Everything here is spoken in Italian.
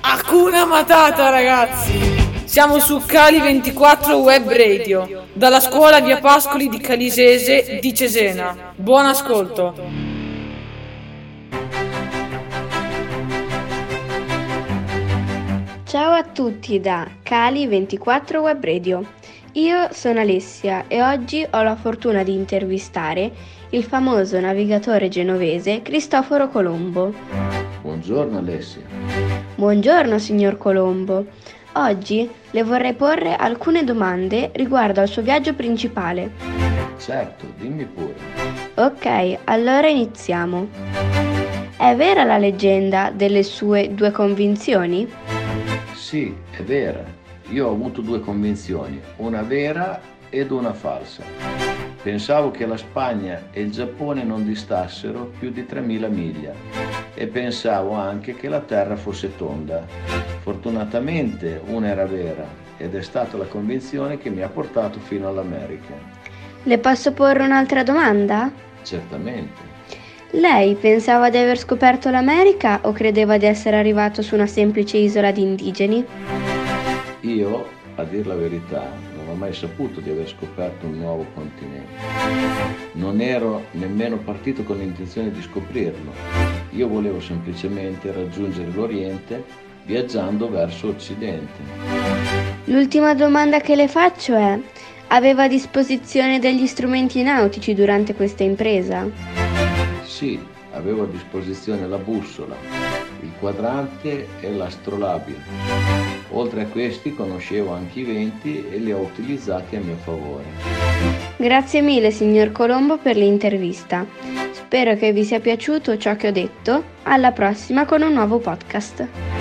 Hakuna Matata ragazzi! Siamo su Cali 24 Web Radio, dalla scuola Via Pascoli di Calisese di Cesena. Buon ascolto! Ciao a tutti da Cali 24 Web Radio. Io sono Alessia e oggi ho la fortuna di intervistare il famoso navigatore genovese Cristoforo Colombo. Buongiorno Alessia. Buongiorno signor Colombo. Oggi le vorrei porre alcune domande riguardo al suo viaggio principale. Certo, dimmi pure. Ok, allora iniziamo. È vera la leggenda delle sue due convinzioni? Sì, è vera. Io ho avuto due convinzioni, una vera ed una falsa. Pensavo che la Spagna e il Giappone non distassero più di 3.000 miglia e pensavo anche che la Terra fosse tonda. Fortunatamente una era vera ed è stata la convinzione che mi ha portato fino all'America. Le posso porre un'altra domanda? Certamente. Lei pensava di aver scoperto l'America o credeva di essere arrivato su una semplice isola di indigeni? Io, a dir la verità, non ho mai saputo di aver scoperto un nuovo continente. Non ero nemmeno partito con l'intenzione di scoprirlo. Io volevo semplicemente raggiungere l'Oriente viaggiando verso Occidente. L'ultima domanda che le faccio è, aveva a disposizione degli strumenti nautici durante questa impresa? Sì, avevo a disposizione la bussola, il quadrante e l'astrolabio. Oltre a questi conoscevo anche i venti e li ho utilizzati a mio favore. Grazie mille signor Colombo per l'intervista. Spero che vi sia piaciuto ciò che ho detto. Alla prossima con un nuovo podcast.